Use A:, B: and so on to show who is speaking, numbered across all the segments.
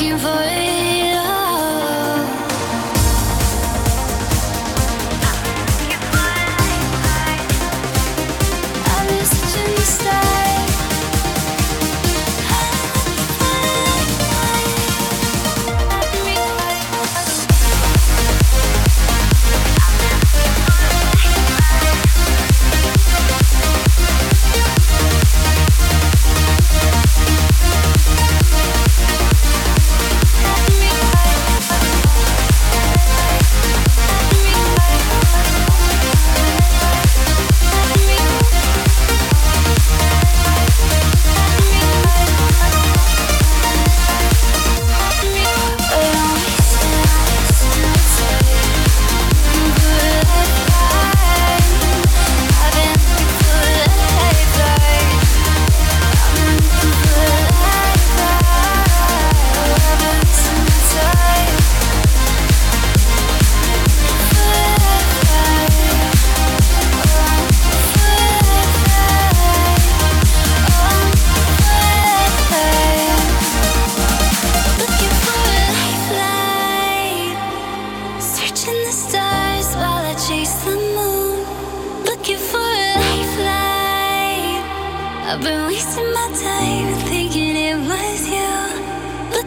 A: me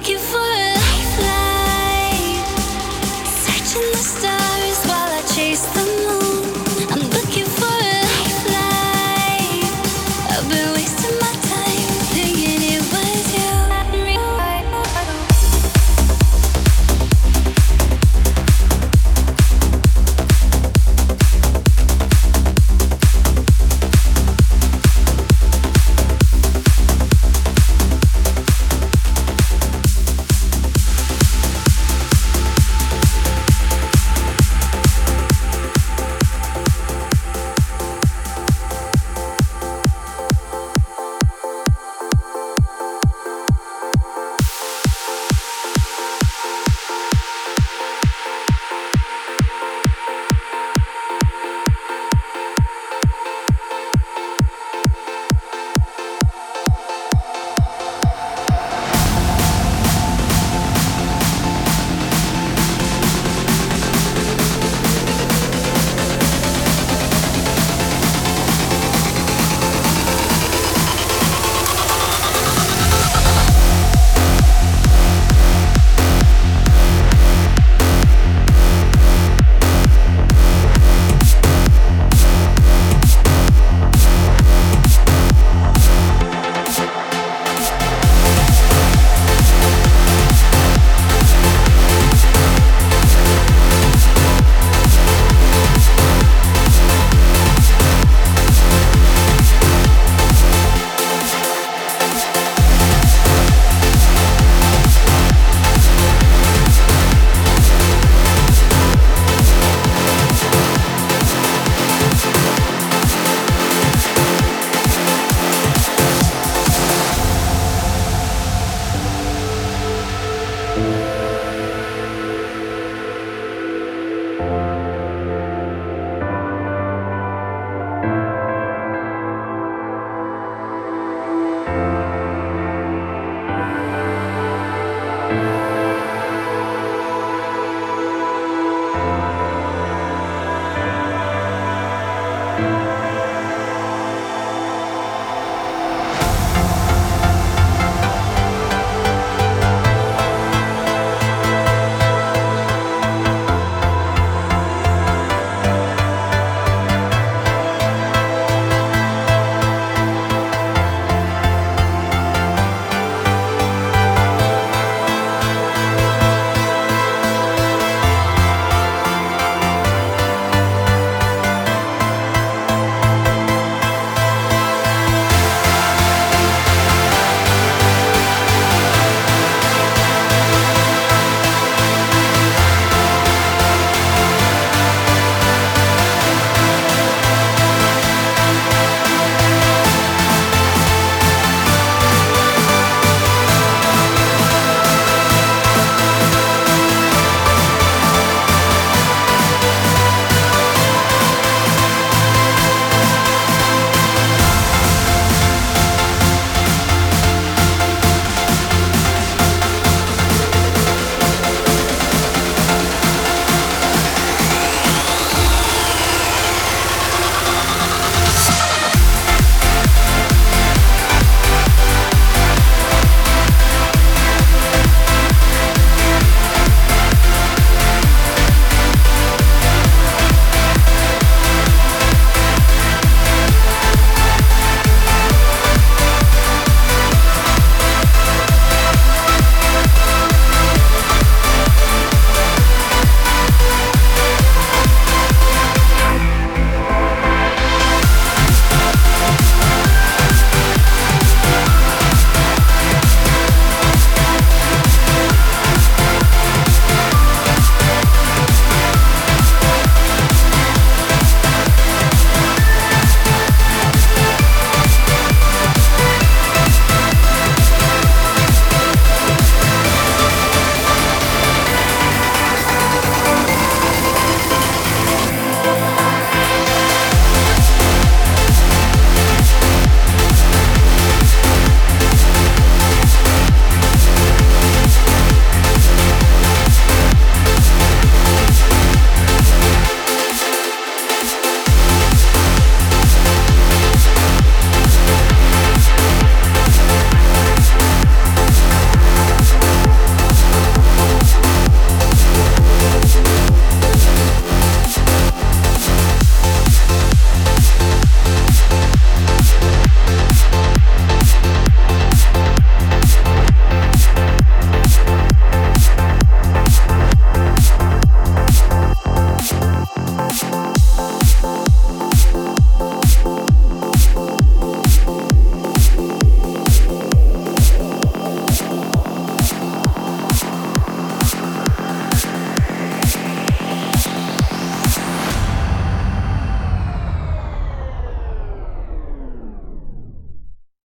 A: looking for